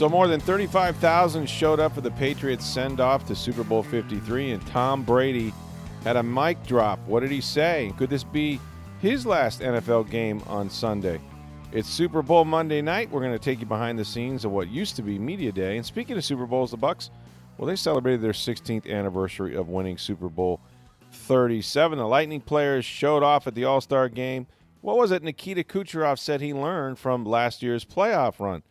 So more than 35,000 showed up for the Patriots send off to Super Bowl 53, and Tom Brady had a mic drop. What did he say? Could this be his last NFL game on Sunday? It's Super Bowl Monday night. We're going to take you behind the scenes of what used to be Media Day. And speaking of Super Bowls, the Bucks, well, they celebrated their 16th anniversary of winning Super Bowl 37. The Lightning players showed off at the All Star game. What was it Nikita Kucherov said he learned from last year's playoff run?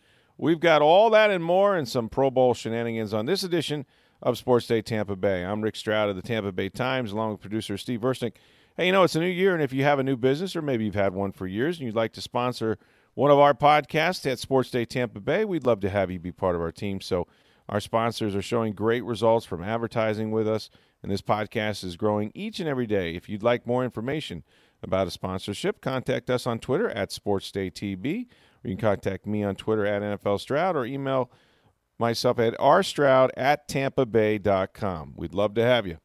We've got all that and more and some Pro Bowl shenanigans on this edition of Sports Day Tampa Bay. I'm Rick Stroud of the Tampa Bay Times, along with producer Steve Versnick. Hey, you know, it's a new year, and if you have a new business or maybe you've had one for years and you'd like to sponsor one of our podcasts at Sports Day Tampa Bay, we'd love to have you be part of our team. So, our sponsors are showing great results from advertising with us, and this podcast is growing each and every day. If you'd like more information about a sponsorship, contact us on Twitter at SportsDayTB you can contact me on Twitter at NFL Stroud or email myself at rstroud at tampa tampabay.com. We'd love to have you.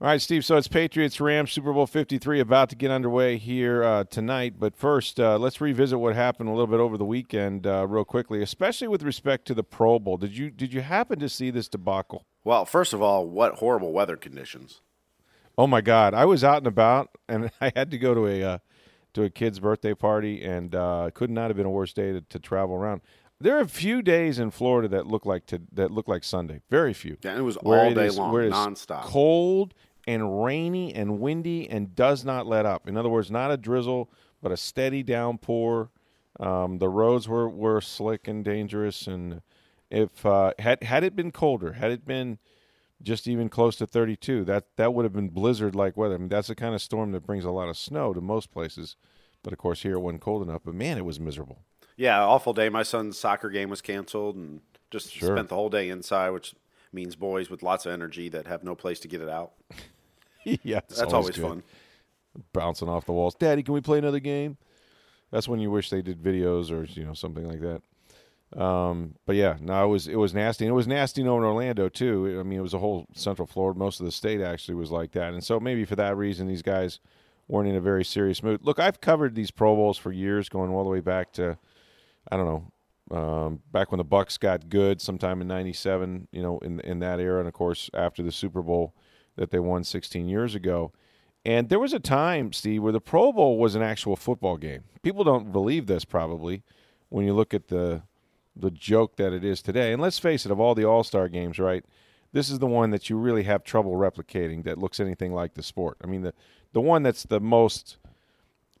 All right, Steve. So it's Patriots Rams Super Bowl 53 about to get underway here uh, tonight. But first, uh, let's revisit what happened a little bit over the weekend, uh, real quickly, especially with respect to the Pro Bowl. Did you did you happen to see this debacle? Well, first of all, what horrible weather conditions! Oh my God, I was out and about, and I had to go to a uh, to a kid's birthday party, and uh, could not have been a worse day to, to, travel around. There are a few days in Florida that look like to, that look like Sunday. Very few. Yeah, it was all day is, long, nonstop. Cold and rainy and windy, and does not let up. In other words, not a drizzle, but a steady downpour. Um, the roads were, were slick and dangerous, and if uh, had had it been colder, had it been just even close to 32. That that would have been blizzard like weather. I mean, that's the kind of storm that brings a lot of snow to most places. But of course, here it wasn't cold enough. But man, it was miserable. Yeah, awful day. My son's soccer game was canceled, and just sure. spent the whole day inside, which means boys with lots of energy that have no place to get it out. yeah, that's always, always fun. Bouncing off the walls, Daddy. Can we play another game? That's when you wish they did videos or you know something like that. Um, but yeah, no, it was it was nasty, and it was nasty in Orlando too. I mean, it was a whole Central Florida, most of the state actually was like that, and so maybe for that reason, these guys weren't in a very serious mood. Look, I've covered these Pro Bowls for years, going all the way back to I don't know, um, back when the Bucks got good, sometime in '97. You know, in in that era, and of course after the Super Bowl that they won 16 years ago. And there was a time, Steve, where the Pro Bowl was an actual football game. People don't believe this probably when you look at the the joke that it is today. And let's face it, of all the All Star games, right? This is the one that you really have trouble replicating that looks anything like the sport. I mean, the the one that's the most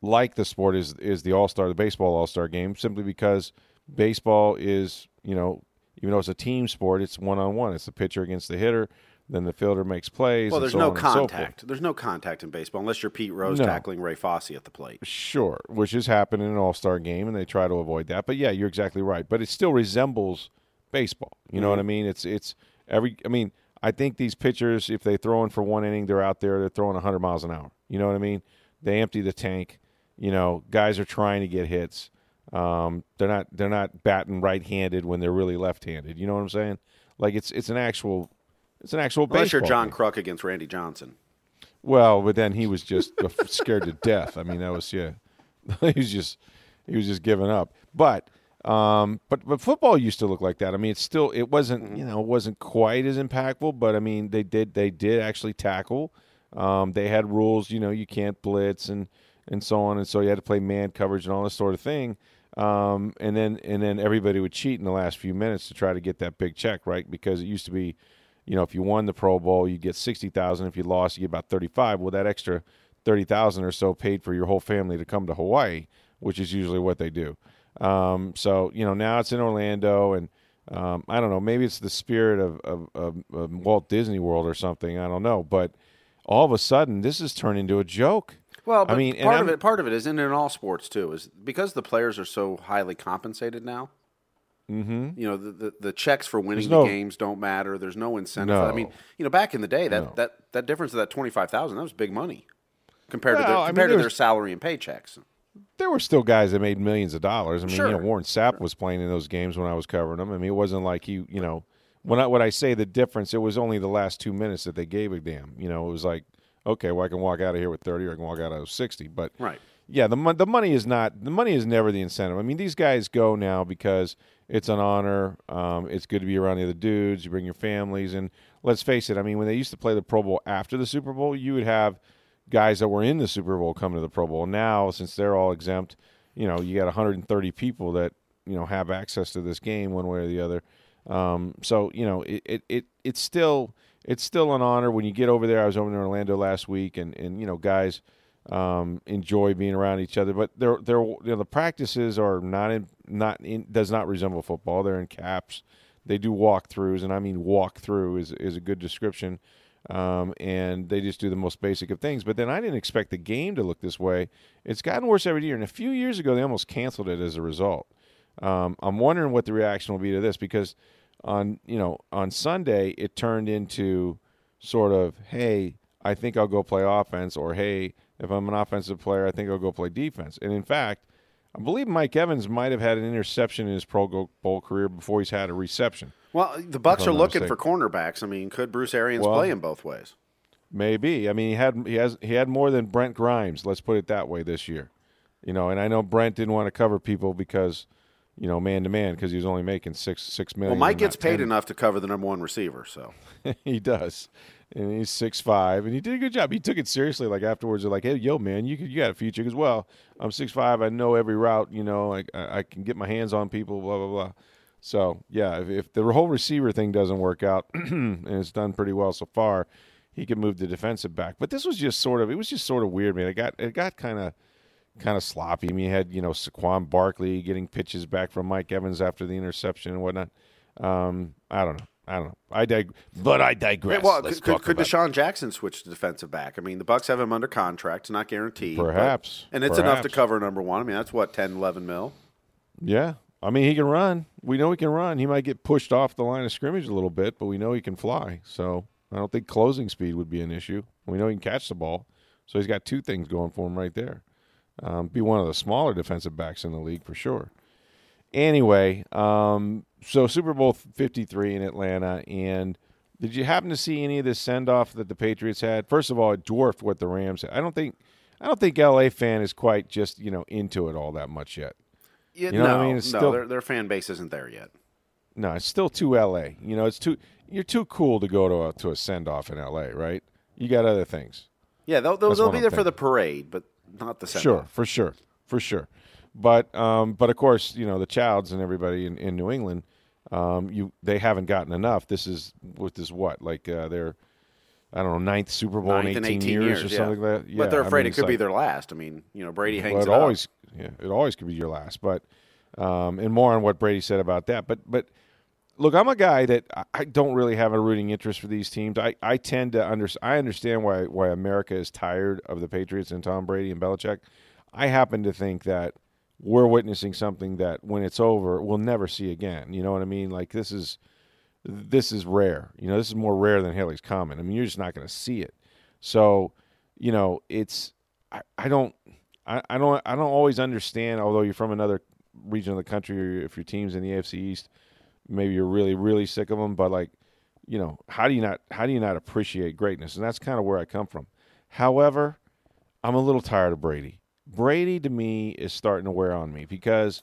like the sport is is the All Star, the baseball All Star game, simply because baseball is you know even though it's a team sport, it's one on one. It's the pitcher against the hitter. Then the fielder makes plays. Well, there's so no contact. So there's no contact in baseball unless you're Pete Rose no. tackling Ray Fosse at the plate. Sure, which has happened in an All Star game, and they try to avoid that. But yeah, you're exactly right. But it still resembles baseball. You mm-hmm. know what I mm-hmm. mean? It's it's every. I mean, I think these pitchers, if they throw in for one inning, they're out there. They're throwing 100 miles an hour. You know what I mean? They empty the tank. You know, guys are trying to get hits. Um, they're not they're not batting right-handed when they're really left-handed. You know what I'm saying? Like it's it's an actual it's an actual Unless baseball. you're John game. Kruk against Randy Johnson. Well, but then he was just scared to death. I mean, that was yeah. he was just he was just giving up. But um, but but football used to look like that. I mean, it's still it wasn't mm-hmm. you know it wasn't quite as impactful, but I mean they did they did actually tackle. Um, they had rules, you know, you can't blitz and and so on, and so you had to play man coverage and all this sort of thing. Um, and then and then everybody would cheat in the last few minutes to try to get that big check, right? Because it used to be you know, if you won the Pro Bowl, you get sixty thousand. If you lost, you get about thirty-five. Well, that extra thirty thousand or so paid for your whole family to come to Hawaii, which is usually what they do. Um, so you know, now it's in Orlando, and um, I don't know. Maybe it's the spirit of, of, of, of, Walt Disney World or something. I don't know, but all of a sudden, this has turned into a joke. Well, I mean, part of it, part of it is, and in all sports too, is because the players are so highly compensated now. Mm-hmm. You know, the, the, the checks for winning no, the games don't matter. There's no incentive. No, I mean, you know, back in the day, that no. that, that difference of that twenty five thousand that was big money compared well, to their, compared mean, to their salary and paychecks. There were still guys that made millions of dollars. I mean, sure. you know, Warren Sapp was playing in those games when I was covering them. I mean, it wasn't like he, you know, when I when I say the difference, it was only the last two minutes that they gave a damn. You know, it was like, okay, well, I can walk out of here with thirty, or I can walk out of sixty. But right, yeah, the the money is not the money is never the incentive. I mean, these guys go now because it's an honor. Um, it's good to be around the other dudes. You bring your families, and let's face it. I mean, when they used to play the Pro Bowl after the Super Bowl, you would have guys that were in the Super Bowl come to the Pro Bowl. Now, since they're all exempt, you know, you got 130 people that you know have access to this game one way or the other. Um, so you know, it, it, it it's still it's still an honor when you get over there. I was over in Orlando last week, and and you know, guys um, enjoy being around each other. But they're they're you know, the practices are not in not in does not resemble football. They're in caps. They do walkthroughs, and I mean walk through is is a good description. Um, and they just do the most basic of things. But then I didn't expect the game to look this way. It's gotten worse every year. And a few years ago, they almost canceled it as a result. Um, I'm wondering what the reaction will be to this because on you know on Sunday it turned into sort of hey I think I'll go play offense or hey if I'm an offensive player I think I'll go play defense and in fact I believe Mike Evans might have had an interception in his Pro Bowl career before he's had a reception. Well, the Bucks are looking mistaken. for cornerbacks. I mean, could Bruce Arians well, play in both ways? Maybe. I mean, he had he has he had more than Brent Grimes. Let's put it that way this year. You know, and I know Brent didn't want to cover people because you know, man to man because he was only making six six million. Well, Mike gets paid 10. enough to cover the number one receiver, so he does, and he's six five, and he did a good job. He took it seriously. Like afterwards, they're like, "Hey, yo, man, you you got a future as well. I'm six five. I know every route. You know, I I can get my hands on people. Blah blah blah." So yeah, if, if the whole receiver thing doesn't work out, and it's done pretty well so far, he can move the defensive back. But this was just sort of it was just sort of weird, man. It got it got kind of kind of sloppy. I mean, you had you know Saquon Barkley getting pitches back from Mike Evans after the interception and whatnot. Um, I don't know. I don't know. I dig, but I digress. well, Let's could, could DeSean Jackson switch to defensive back? I mean, the Bucks have him under contract. It's not guaranteed. Perhaps. But, and it's perhaps. enough to cover number one. I mean, that's what 10, 11 mil. Yeah. I mean, he can run. We know he can run. He might get pushed off the line of scrimmage a little bit, but we know he can fly. So I don't think closing speed would be an issue. We know he can catch the ball. So he's got two things going for him right there um, be one of the smaller defensive backs in the league for sure. Anyway, um, so Super Bowl 53 in Atlanta, and did you happen to see any of this send off that the Patriots had? First of all, it dwarfed what the Rams had. I don't think I don't think LA fan is quite just you know into it all that much yet. Yeah, you know no, I mean? No, still, their, their fan base isn't there yet. No, it's still too LA. You know, it's too you're too cool to go to a, to a send off in LA, right? You got other things. Yeah, they'll, they'll, they'll be there thinking. for the parade, but not the send Sure, for sure, for sure. But um, but of course, you know the Childs and everybody in, in New England, um, you they haven't gotten enough. This is what this what like uh, their I don't know ninth Super Bowl ninth in 18, 18 years, years, or something yeah. like that. Yeah, but they're afraid I mean, it could like, be their last. I mean, you know, Brady hangs well, it, it always up. yeah, it always could be your last. But um, and more on what Brady said about that. But but look, I'm a guy that I don't really have a rooting interest for these teams. I, I tend to under I understand why why America is tired of the Patriots and Tom Brady and Belichick. I happen to think that we're witnessing something that when it's over, we'll never see again. You know what I mean? Like this is this is rare. You know, this is more rare than Halley's Comet. I mean, you're just not going to see it. So, you know, it's I, I don't I, I don't I don't always understand. Although you're from another region of the country, or if your team's in the AFC East, maybe you're really really sick of them. But like, you know, how do you not how do you not appreciate greatness? And that's kind of where I come from. However, I'm a little tired of Brady. Brady to me is starting to wear on me because,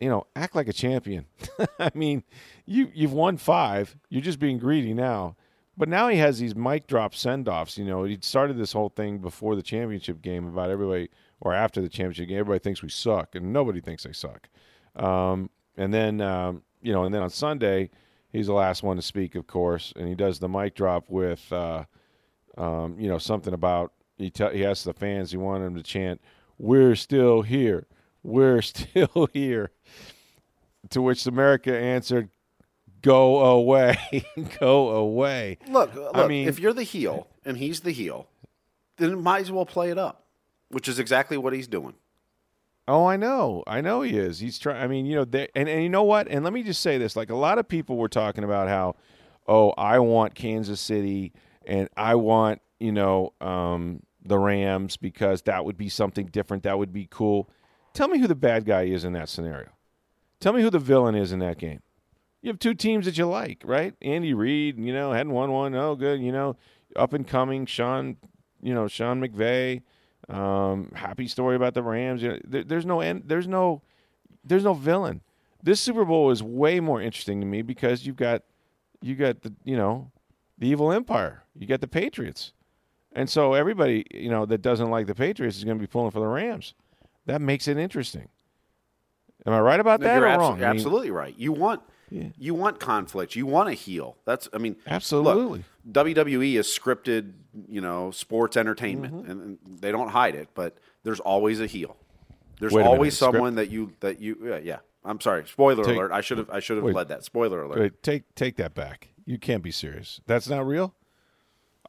you know, act like a champion. I mean, you you've won five. You're just being greedy now. But now he has these mic drop send offs. You know, he started this whole thing before the championship game about everybody, or after the championship game, everybody thinks we suck, and nobody thinks they suck. Um, and then, um, you know, and then on Sunday, he's the last one to speak, of course, and he does the mic drop with, uh, um, you know, something about he, te- he asks the fans, he wanted them to chant, we're still here. We're still here. To which America answered, Go away. Go away. Look, look, I mean, if you're the heel and he's the heel, then might as well play it up. which is exactly what he's doing. Oh, I know. I know he is. He's trying. I mean, you know, they, and and you know what? And let me just say this: like a lot of people were talking about how, oh, I want Kansas City, and I want you know um, the Rams because that would be something different. That would be cool. Tell me who the bad guy is in that scenario. Tell me who the villain is in that game. You have two teams that you like, right? Andy Reid, you know, hadn't won one. Oh, good. You know, up and coming Sean, you know, Sean McVay. Um, happy story about the Rams. You know, there, there's no end. There's no. There's no villain. This Super Bowl is way more interesting to me because you've got, you got the you know, the evil empire. You got the Patriots, and so everybody you know that doesn't like the Patriots is going to be pulling for the Rams. That makes it interesting. Am I right about that You're or abso- wrong? I mean, absolutely right. You want Yeah. you want conflict. You want a heel. That's I mean Absolutely. Look, WWE is scripted, you know, sports entertainment, Mm-hmm. and, they don't hide it. But there's always a heel. There's a always minute, script- someone that you that you yeah, yeah. I'm sorry. Spoiler Take- alert. I should have I should have led that. Spoiler alert. Wait, take take that back. You can't be serious. That's not real.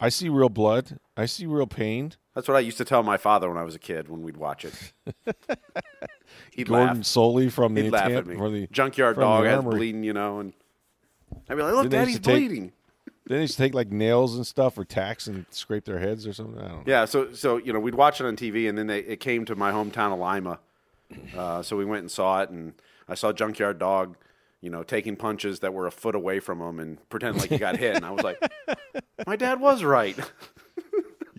I see real blood. I see real pain. That's what I used to tell my father when I was a kid when we'd watch it. He'd Gordon laugh. Solie from the He'd laugh at me. for the Junkyard from dog armory. bleeding, you know, and I'd be like, "Look, Daddy's take- bleeding." Then they used to take like nails and stuff or tacks and scrape their heads or something. I don't know. Yeah, so so you know we'd watch it on TV, and then they, it came to my hometown of Lima, uh, so we went and saw it, and I saw Junkyard Dog, you know, taking punches that were a foot away from him and pretending like he got hit, and I was like, my dad was right.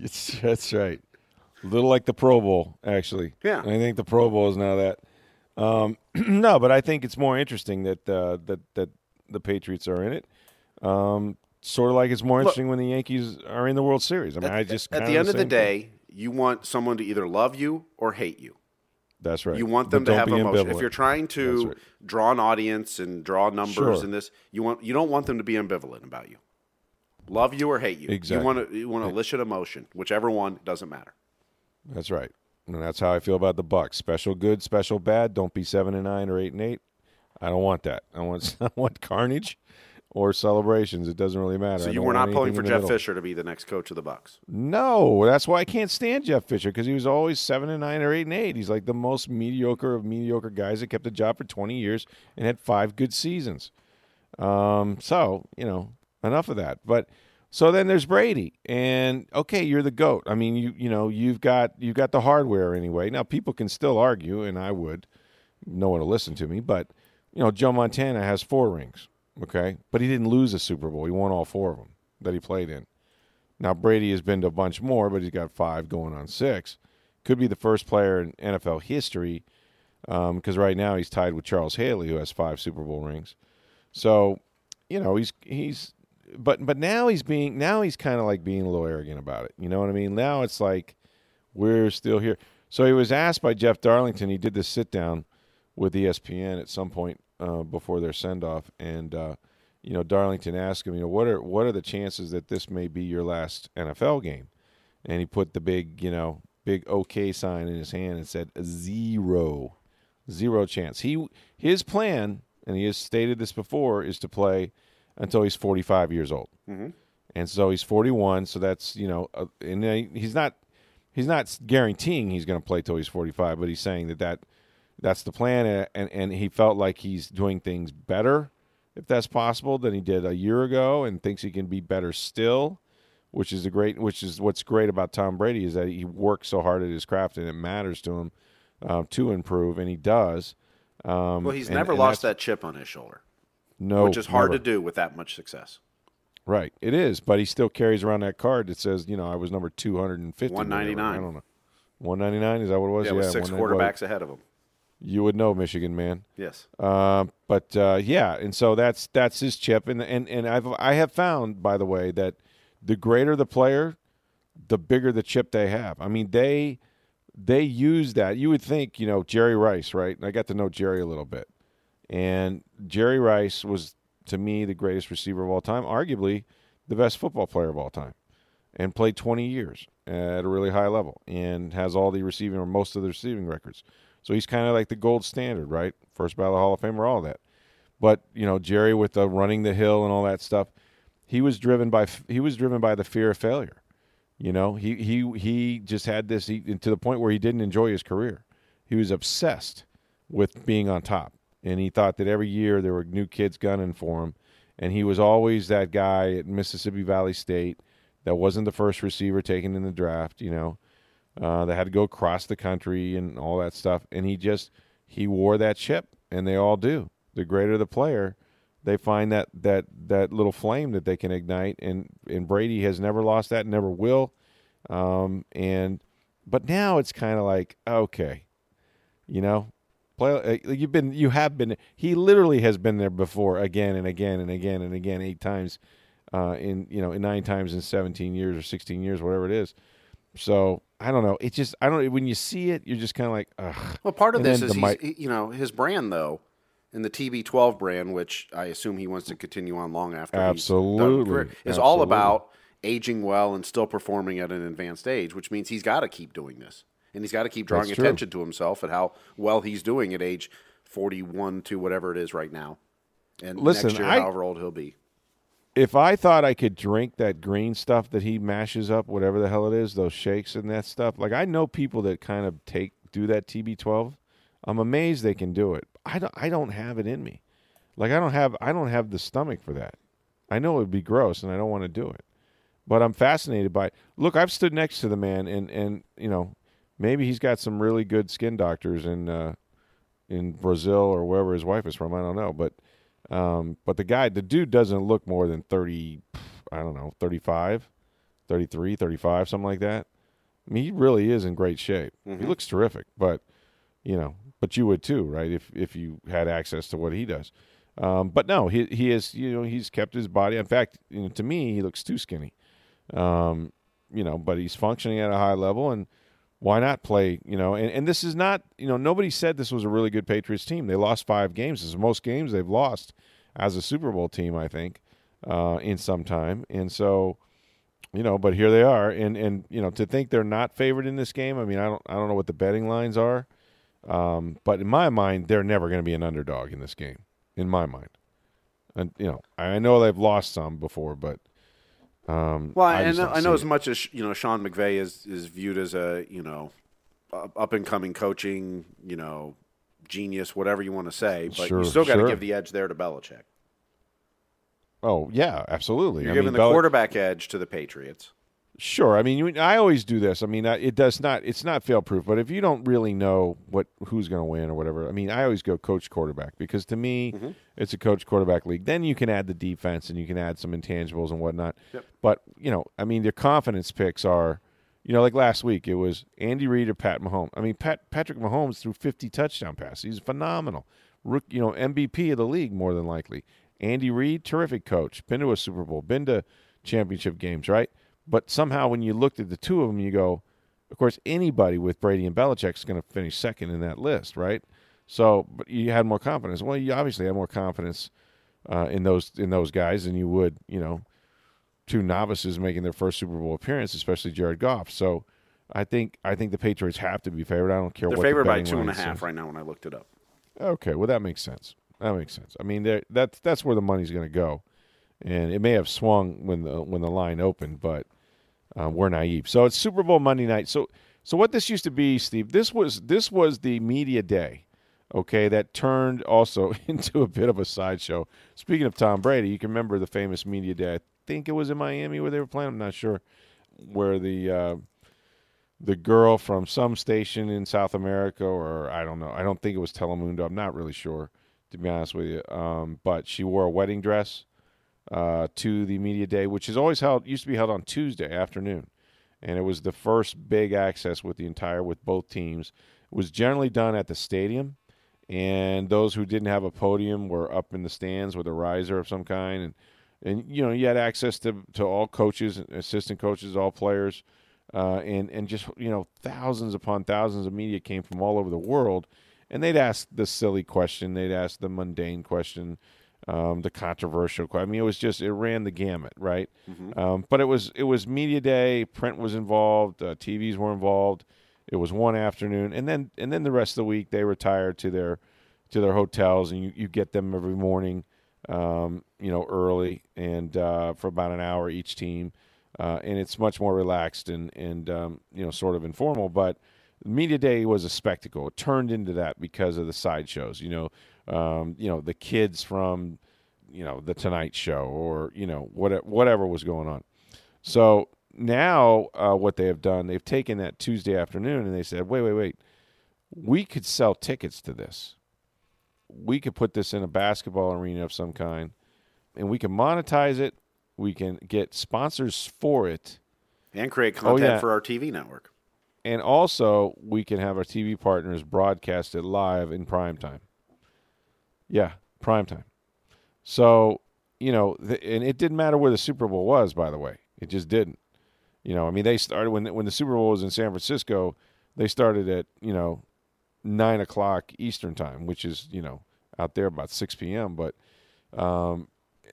It's, that's right. A little like the Pro Bowl, actually. Yeah. I think the Pro Bowl is now that. Um, no, but I think it's more interesting that uh, that that the Patriots are in it. Um, sort of like it's more interesting when the Yankees are in the World Series. I mean, I just At the end of the thing. day, you want someone to either love you or hate you. That's right. You want But them to have emotion. If you're trying to right. draw an audience and draw numbers Sure. in this, you want you don't want them to be ambivalent about you. Love you or hate you. Exactly. You want to you want to elicit emotion, whichever one doesn't matter. That's right, and that's how I feel about the Bucks. Special good, special bad. Don't be seven and nine or eight and eight. I don't want that. I want I want carnage or celebrations. It doesn't really matter. So you were not pulling for Jeff middle. Fisher to be the next coach of the Bucks. No, that's why I can't stand Jeff Fisher because he was always seven and nine or eight and eight. He's like the most mediocre of mediocre guys that kept a job for twenty years and had five good seasons. Um, so you know, enough of that. But so then there's Brady, and okay, you're the goat. I mean, you you know, you've got you've got the hardware anyway. Now people can still argue, and I would. No one will listen to me, but you know, Joe Montana has four rings. Okay, but he didn't lose a Super Bowl. He won all four of them that he played in. Now Brady has been to a bunch more, but he's got five going on six. Could be the first player in NFL history um, because right now he's tied with Charles Haley, who has five Super Bowl rings. So, you know, he's he's but but now he's being now he's kind of like being a little arrogant about it. You know what I mean? Now it's like we're still here. So he was asked by Jeff Darlington. He did this sit down with ESPN at some point uh, before their send off, and uh, you know Darlington asked him, you know, what are what are the chances that this may be your last NFL game? And he put the big, you know, big OK sign in his hand and said zero, zero chance. He his plan, and he has stated this before, is to play until he's 45 years old. And so he's 41. So that's you know, uh, and uh, he's not he's not guaranteeing he's going to play till he's 45, but he's saying that that that's the plan, and, and and he felt like he's doing things better, if that's possible, than he did a year ago, and thinks he can be better still, which is a great, which is what's great about Tom Brady is that he works so hard at his craft, and it matters to him uh, to improve, and he does. Um, Well, he's and- never and lost that chip on his shoulder, no, which is hard never. to do with that much success. Right, it is, but he still carries around that card that says, you know, I was number two hundred and fifty. 199. I don't know. One ninety nine is that what it was? Yeah, with six 199. Well, quarterbacks ahead of him. You would know, Michigan man. Yes. Uh, but uh, yeah, and so that's that's his chip, and and and I've I have found, by the way, that the greater the player, the bigger the chip they have. I mean, they they use that. You would think, you know, Jerry Rice, right? And I got to know Jerry a little bit, and Jerry Rice was to me the greatest receiver of all time, arguably the best football player of all time, and played 20 years at a really high level, and has all the receiving or most of the receiving records. So he's kind of like the gold standard, right? First ballot Hall of Famer, all that. But you know, Jerry with the running the hill and all that stuff, he was driven by he was driven by the fear of failure. You know, he he he just had this he, to the point where he didn't enjoy his career. He was obsessed with being on top, and he thought that every year there were new kids gunning for him, and he was always that guy at Mississippi Valley State that wasn't the first receiver taken in the draft. You know, uh, that had to go across the country and all that stuff, and he just he wore that chip, and they all do. The greater the player, they find that that that little flame that they can ignite, and and Brady has never lost that, never will. Um, and but now it's kind of like okay, you know, play. Uh, you've been you have been. He literally has been there before, again and again and again and again, eight times, uh, in you know, in nine times in seventeen years or sixteen years, whatever it is. So I don't know. It just I don't. When you see it, you're just kind of like, ugh. Well, part of And this is he's, you know his brand though, and the TB12 brand, which I assume he wants to continue on long after. he's done Absolutely. career, is all about aging well and still performing at an advanced age, which means he's got to keep doing this, and he's got to keep drawing That's true. attention to himself and how well he's doing at age 41 to whatever it is right now, and Listen, next year, I- however old he'll be. If I thought I could drink that green stuff that he mashes up, whatever the hell it is, those shakes and that stuff, like I know people that kind of take do that TB12. I'm amazed they can do it. I don't. I don't have it in me. Like I don't have. I don't have the stomach for that. I know it would be gross, and I don't want to do it. But I'm fascinated by. Look, I've stood next to the man, and and you know, maybe he's got some really good skin doctors in uh, in Brazil or wherever his wife is from. I don't know, but um, but the guy, the dude doesn't look more than 30, I don't know, 35, 33, 35, something like that. I mean, he really is in great shape. He looks terrific, but, you know, but you would too, right? If, if you had access to what he does. Um, but no, he, he is, you know, he's kept his body. In fact, you know, to me, he looks too skinny. Um, you know, but he's functioning at a high level and, why not play? You know, and, and this is not, you know, nobody said this was a really good Patriots team. They lost five games. This is most games they've lost as a Super Bowl team, I think, uh, in some time. And so, you know, but here they are. And and you know, to think they're not favored in this game, I mean, I don't I don't know what the betting lines are, um, but in my mind, they're never going to be an underdog in this game. In my mind, and you know, I know they've lost some before, but. Um, Well, I I, know, I know as it. much as you know, Sean McVay is is viewed as a you know up and coming coaching, you know, genius, whatever you want to say, but Sure, you still got to sure. give the edge there to Belichick. Oh yeah, absolutely. You're I giving mean, the Bel- quarterback edge to the Patriots. Sure. I mean, you, I always do this. I mean, it does not. It's not fail proof. But if you don't really know what who's going to win or whatever, I mean, I always go coach quarterback because to me, Mm-hmm. it's a coach quarterback league. Then you can add the defense and you can add some intangibles and whatnot. Yep. But you know, I mean, their confidence picks are, you know, like last week it was Andy Reid or Pat Mahomes. I mean, Pat Patrick Mahomes threw 50 touchdown passes. He's phenomenal. Rook, you know, MVP of the league more than likely. Andy Reid, terrific coach. Been to a Super Bowl. Been to championship games, right? But somehow when you looked at the two of them, you go, of course, anybody with Brady and Belichick is going to finish second in that list, right? So, but you had more confidence. Well, you obviously had more confidence uh, in those in those guys than you would, you know, two novices making their first Super Bowl appearance, especially Jared Goff. So, I think I think the Patriots have to be favored. I don't care They're what favored the by two and a half says. right now when I looked it up. Okay, well that makes sense. That makes sense. I mean, that's that's where the money's going to go, and it may have swung when the when the line opened, but uh, we're naive. So it's Super Bowl Monday night. So so what this used to be, Steve? This was this was the media day, okay? That turned also into a bit of a sideshow. Speaking of Tom Brady, you can remember the famous media day. I think it was in Miami where they were playing. I'm not sure where the. Uh, the girl from some station in South America, or I don't know. I don't think it was Telemundo. I'm not really sure, to be honest with you. Um, but she wore a wedding dress uh, to the media day, which is always held. Used to be held on Tuesday afternoon, and it was the first big access with the entire with both teams. It was generally done at the stadium, and those who didn't have a podium were up in the stands with a riser of some kind, and and you know you had access to to all coaches, assistant coaches, all players. Uh, and and just you know thousands upon thousands of media came from all over the world, and they'd ask the silly question, they'd ask the mundane question, um, the controversial. I mean, it was just it ran the gamut, right? Um, but it was it was media day. Print was involved. Uh, TVs were involved. It was one afternoon, and then and then the rest of the week they retired to their to their hotels, and you, you get them every morning, um, you know, early and uh, for about an hour each team. uh, and it's much more relaxed and and um, you know sort of informal. But media day was a spectacle. It turned into that because of the sideshows. You know, um, you know the kids from you know the Tonight Show or you know what whatever was going on. So now uh, what they have done, they've taken that Tuesday afternoon and they said, wait, wait, wait, we could sell tickets to this. We could put this in a basketball arena of some kind, and we can monetize it. We can get sponsors for it, and create content oh, yeah. for our TV network. And also, we can have our TV partners broadcast it live in prime time. Yeah, prime time. So, you know, the, and it didn't matter where the Super Bowl was, by the way. It just didn't. You know, I mean, they started when when the Super Bowl was in San Francisco. They started at you know nine o'clock Eastern time, which is you know out there about six p.m. But um,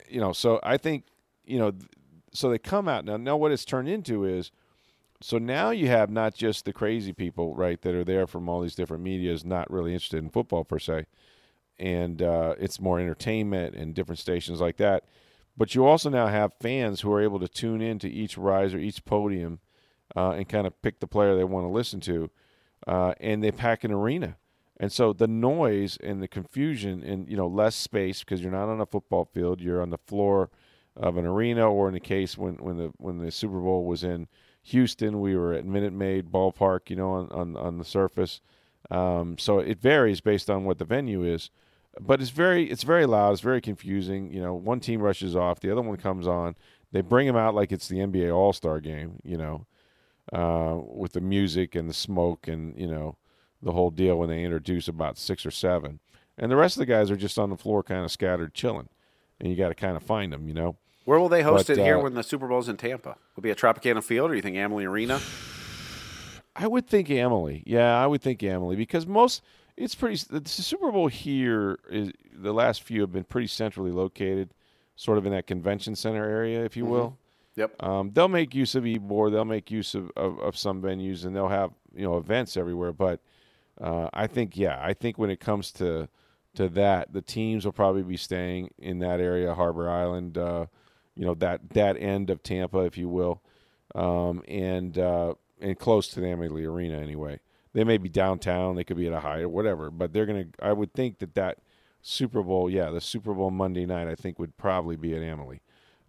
you know, so I think you know, so they come out now. Now, what it's turned into is, so now you have not just the crazy people, right, that are there from all these different medias, not really interested in football per se, and uh, it's more entertainment and different stations like that. But you also now have fans who are able to tune in to each riser, each podium, uh, and kind of pick the player they want to listen to. Uh, and they pack an arena. And so the noise and the confusion and you know less space because you're not on a football field, you're on the floor of an arena, or in the case when when the when the Super Bowl was in Houston, we were at Minute Maid Ballpark, you know, on on, on the surface. Um, so it varies based on what the venue is but it's very it's very loud. It's very confusing. You know, one team rushes off, the other one comes on. They bring them out like it's the NBA All Star game. You know, uh, with the music and the smoke and you know the whole deal when they introduce about six or seven, and the rest of the guys are just on the floor, kind of scattered, chilling, and you got to kind of find them. You know. Where will they host but, it here uh, when the Super Bowl's in Tampa? Will be at Tropicana Field, or you think Amalie Arena? I would think Amalie. Yeah, I would think Amalie because most it's pretty. The Super Bowl here is the last few have been pretty centrally located, sort of in that convention center area, if you mm-hmm. will. Yep. Um, they'll make use of Ybor. They'll make use of, of, of, some venues, and they'll have you know events everywhere. But uh, I think yeah, I think when it comes to to that, the teams will probably be staying in that area, Harbor Island, uh, you know that that end of Tampa, if you will, um, and uh, and close to the Amalie Arena anyway. They may be downtown. They could be at a high or whatever. But they're gonna. I would think that that Super Bowl, yeah, the Super Bowl Monday night, I think would probably be at Amalie,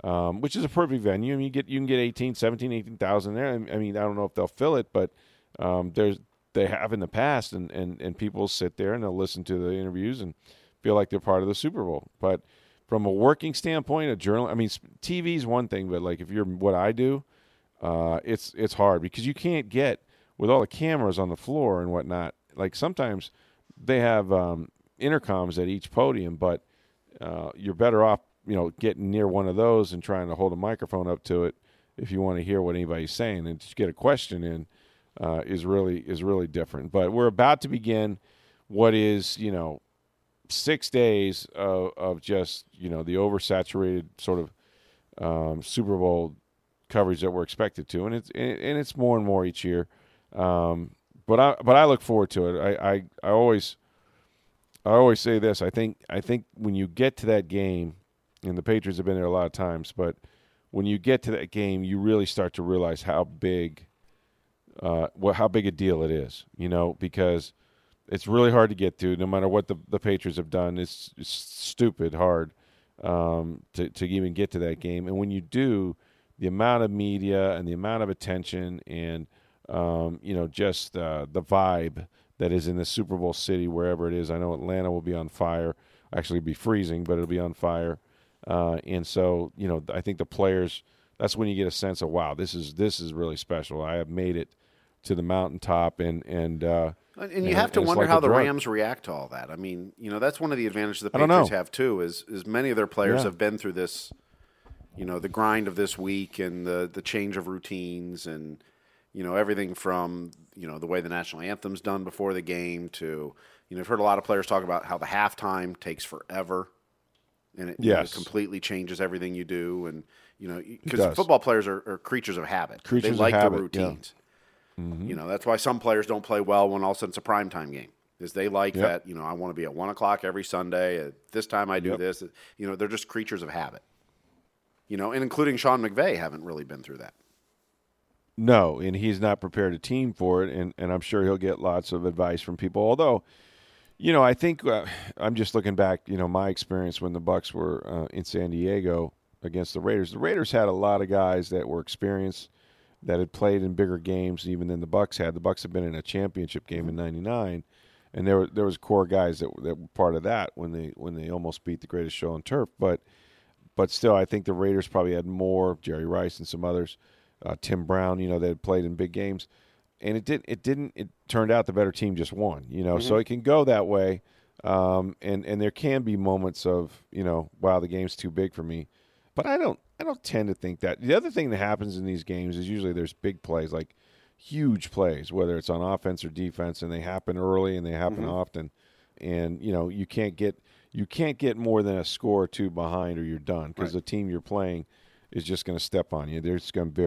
um, which is a perfect venue. I mean, you get you can get 18, 17, 18,000 there. I mean, I don't know if they'll fill it, but um, there's they have in the past, and, and and people sit there and they'll listen to the interviews and feel like they're part of the Super Bowl. But from a working standpoint, a journal, I mean, TV is one thing, but like if you're what I do, uh, it's it's hard because you can't get with all the cameras on the floor and whatnot, like sometimes they have um, intercoms at each podium, but uh, you're better off, you know, getting near one of those and trying to hold a microphone up to it if you want to hear what anybody's saying and to get a question in uh, is really is really different. But we're about to begin what is you know six days of, of just you know the oversaturated sort of um, Super Bowl coverage that we're expected to, and it's and it's more and more each year. Um, but I but I look forward to it. I, I, I always I always say this. I think I think when you get to that game, and the Patriots have been there a lot of times, but when you get to that game, you really start to realize how big, uh, how big a deal it is. You know, because it's really hard to get to. No matter what the the Patriots have done, it's, it's stupid hard um, to to even get to that game. And when you do, the amount of media and the amount of attention and um, you know, just uh, the vibe that is in the Super Bowl city, wherever it is. I know Atlanta will be on fire. Actually, be freezing, but it'll be on fire. Uh, and so, you know, I think the players. That's when you get a sense of wow, this is this is really special. I have made it to the mountaintop, and and uh, and you have to wonder like how the. Rams react to all that. I mean, you know, that's one of the advantages the Patriots have too. Is is many of their players yeah. have been through this, you know, the grind of this week and the the change of routines and you know everything from you know the way the national anthem's done before the game to you know I've heard a lot of players talk about how the halftime takes forever and it yes. you know, completely changes everything you do and you know because football players are, are, creatures of habit creatures they like habit, the routines yeah. mm-hmm. you know that's why some players don't play well when all of a sudden it's a prime time game is they like yep. that you know I want to be at one o'clock every Sunday at this time I do yep. this you know they're just creatures of habit you know and including Sean McVay haven't really been through that No, and he's not prepared a team for it, and, and I'm sure he'll get lots of advice from people. Although, you know, I think uh, I'm just looking back. You know, my experience when the Bucks were uh, in San Diego against the Raiders. The Raiders had a lot of guys that were experienced, that had played in bigger games even than the Bucks had. The Bucks had been in a championship game in '99, and there were there was core guys that that were part of that when they when they almost beat the greatest show on turf. But but still, I think the Raiders probably had more. Jerry Rice and some others, uh, Tim Brown, you know, that had played in big games, and it didn't. it didn't it turned out the better team just won. You know, mm-hmm. so it can go that way. Um, and and there can be moments of you know, wow, the game's too big for me, but I don't I don't tend to think that. The other thing that happens in these games is usually there's big plays, like huge plays, whether it's on offense or defense, and they happen early and they happen mm-hmm. often. And you know, you can't get you can't get more than a score or two behind or you're done because right. the team you're playing is just going to step on you. They're just going to be.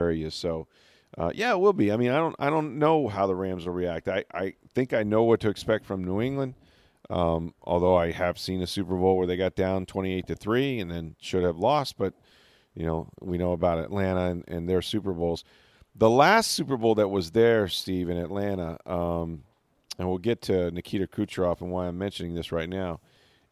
Areas. So, uh, yeah, it will be. I mean, I don't, I don't know how the Rams will react. I, I think I know what to expect from New England. Um, although I have seen a Super Bowl where they got down 28 to 3 and then should have lost, but – you know, we know about Atlanta and, and their Super Bowls. The last Super Bowl that was there, Steve, in Atlanta, um, and we'll get to Nikita Kucherov and why I'm mentioning this right now.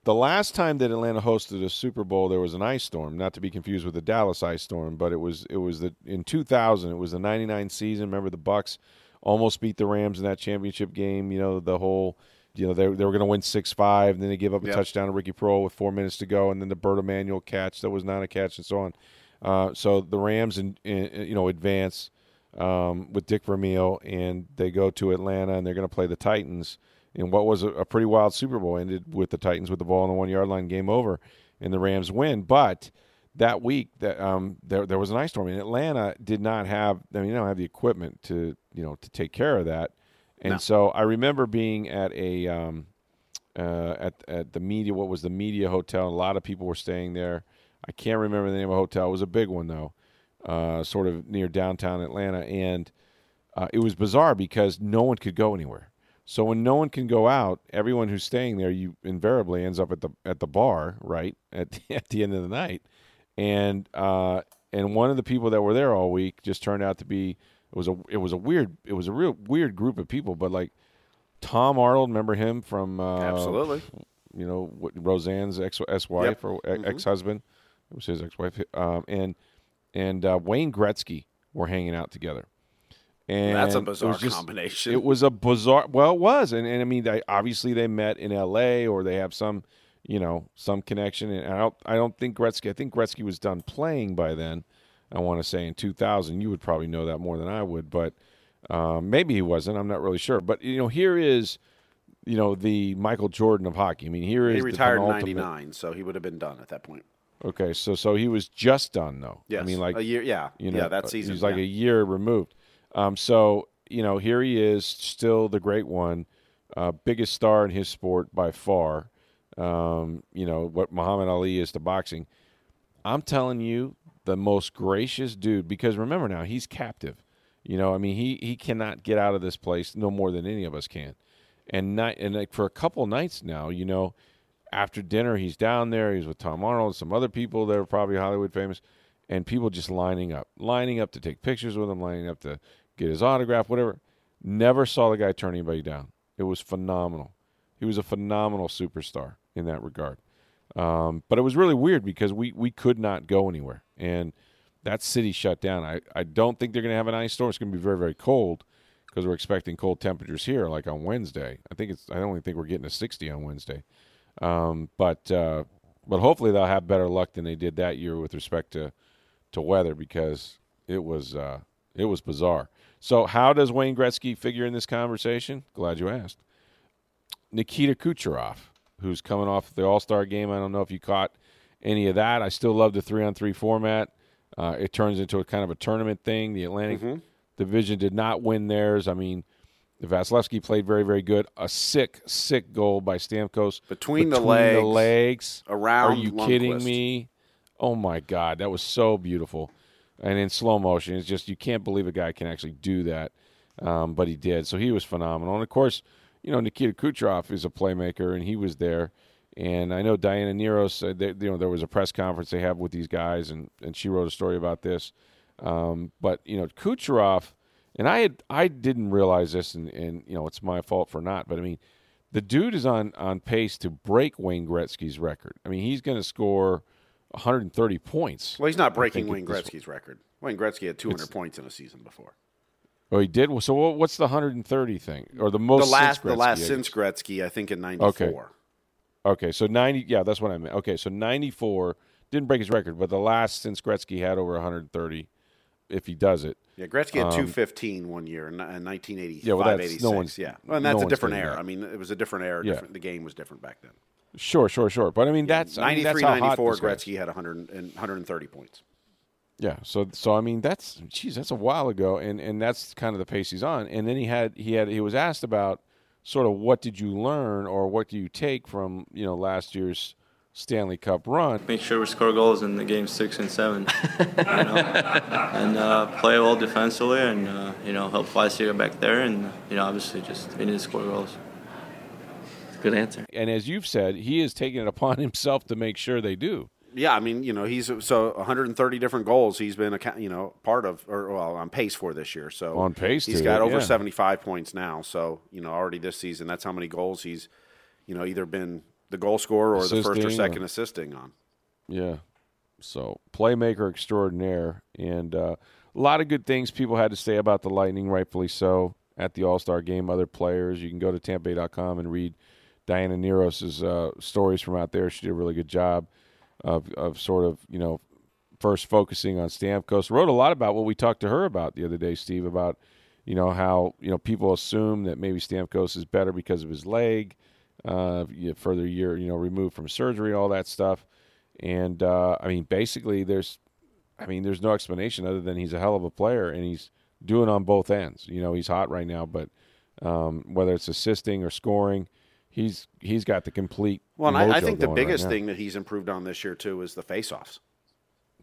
The last time that Atlanta hosted a Super Bowl, there was an ice storm, not to be confused with the Dallas ice storm, but it was it was the in 2000. It was the '99 season. Remember the Bucks almost beat the Rams in that championship game. You know the whole you know, they, they were going to win 6 5, and then they give up a yep. touchdown to Ricky Proehl with four minutes to go, and then the Bert Emanuel catch that was not a catch, and so on. Uh, so the Rams, in, in, you know, advance um, with Dick Vermeil, and they go to Atlanta, and they're going to play the Titans in what was a, a, pretty wild Super Bowl. Ended with the Titans with the ball on the one yard line, game over, and the Rams win. But that week, that um, there there was an ice storm, and Atlanta did not have. I mean, they don't have the equipment to you know to take care of that. And no. so I remember being at a um, uh, at at the media. What was the media hotel? A lot of people were staying there. I can't remember the name of the hotel. It was a big one though, uh, sort of near downtown Atlanta, and uh, it was bizarre because no one could go anywhere. So when no one can go out, everyone who's staying there, you invariably ends up at the at the bar, right at the, at the end of the night, and uh, and one of the people that were there all week just turned out to be it was a it was a weird it was a real weird group of people, but like Tom Arnold, remember him from uh, absolutely, you know Roseanne's ex wife yep. or mm-hmm. ex husband, it was his ex wife, um, and and uh, Wayne Gretzky were hanging out together. And that's a bizarre it just, combination. It was a bizarre. Well, it was, and, and I mean, they, obviously they met in L.A. or they have some, you know, some connection. And I don't, I don't think Gretzky. I think Gretzky was done playing by then. I want to say in 2000. You would probably know that more than I would, but um, maybe he wasn't. I'm not really sure. But you know, here is you know the Michael Jordan of hockey. I mean, here is he retired in '99, so he would have been done at that point. Okay, so so he was just done though. Yes, I mean like a year. Yeah, you know, yeah, that season. He's like yeah. a year removed. Um, so you know, here he is, still the great one, uh, biggest star in his sport by far. Um, you know what Muhammad Ali is to boxing. I'm telling you, the most gracious dude because remember now he's captive. You know, I mean he he cannot get out of this place no more than any of us can. And night and like for a couple nights now, you know, after dinner he's down there, he's with Tom Arnold, some other people that are probably Hollywood famous, and people just lining up, lining up to take pictures with him, lining up to get his autograph, whatever. Never saw the guy turn anybody down. It was phenomenal. He was a phenomenal superstar in that regard. Um, but it was really weird because we, we could not go anywhere. And that city shut down. I, I don't think they're going to have an ice storm. It's going to be very, very cold because we're expecting cold temperatures here, like on Wednesday. I think it's. I don't think we're getting a 60 on Wednesday. Um, but uh, but hopefully they'll have better luck than they did that year with respect to to weather because it was uh, it was bizarre. So how does Wayne Gretzky figure in this conversation? Glad you asked. Nikita Kucherov who's coming off the All Star game. I don't know if you caught any of that. I still love the three on three format. Uh, it turns into a kind of a tournament thing. The Atlantic Mm-hmm. Division did not win theirs. I mean, Vasilevskiy played very, very good. A sick, sick goal by Stamkos Between the the legs, the legs. around Are you kidding me? Oh my God, that was so beautiful, and in slow motion. It's just you can't believe a guy can actually do that, um, but he did. So he was phenomenal. And of course, you know Nikita Kucherov is a playmaker, and he was there. And I know Diana Nearhos. said that, you know, there was a press conference they have with these guys, and, and she wrote a story about this. Um, but you know, Kucherov, and I had I didn't realize this, and, and you know, it's my fault for not. But I mean, the dude is on on pace to break Wayne Gretzky's record. I mean, he's going to score 130 points. Well, he's not breaking Wayne Gretzky's record. Wayne Gretzky had 200 points in a season before. Oh, he did. So what's the 130 thing, or the most? the last, since the last since? Gretzky, I think in '94. Okay. Okay, so 90. Yeah, that's what I meant. Okay, so 94 didn't break his record, but the last since Gretzky had over 130. If he does it, Yeah, Gretzky had 215 one year in, in 1985, Um, Yeah, well, that's- 86. no one's- yeah, well, and that's no a different era. that. I mean, it was a different era. Yeah. The game was different back then. Sure, sure, sure. But I mean, that's I mean, 93, that's how hot 94, this guy. Gretzky had 100 and 130 points. Yeah, so so I mean that's geez, that's a while ago, and and that's kind of the pace he's on. And then he had he had he was asked about sort of what did you learn or what do you take from you know last year's Stanley Cup run. make sure we score goals in the game six and seven, you know, and uh, play well defensively, and uh, you know help Weisiger back there, and you know obviously just we need to score goals. Good answer. And as you've said, he is taking it upon himself to make sure they do. Yeah, I mean, you know, he's so 130 different goals he's been, a, you know, part of, or well, on pace for this year. So On pace he's to got it, over yeah. 75 points now. So you know, already this season, that's how many goals he's, you know, either been the goal scorer or the first or Assisting or- second assisting on. Yeah. So playmaker extraordinaire, and uh, a lot of good things people had to say about the Lightning, rightfully so, at the All Star game. Other players, you can go to TampaBay.com and read Diana Nearhos's uh, stories from out there. She did a really good job of of sort of you know first focusing on Stamkos. Wrote a lot about what we talked to her about the other day, Steve, about you know how you know people assume that maybe Stamkos is better because of his leg, uh, further year you know removed from surgery, all that stuff. And uh, I mean, basically, there's, I mean, there's no explanation other than he's a hell of a player and he's doing on both ends. You know, he's hot right now, but um, whether it's assisting or scoring, he's he's got the complete. Well, and I, I think the going right biggest thing that he's improved on this year too is the faceoffs.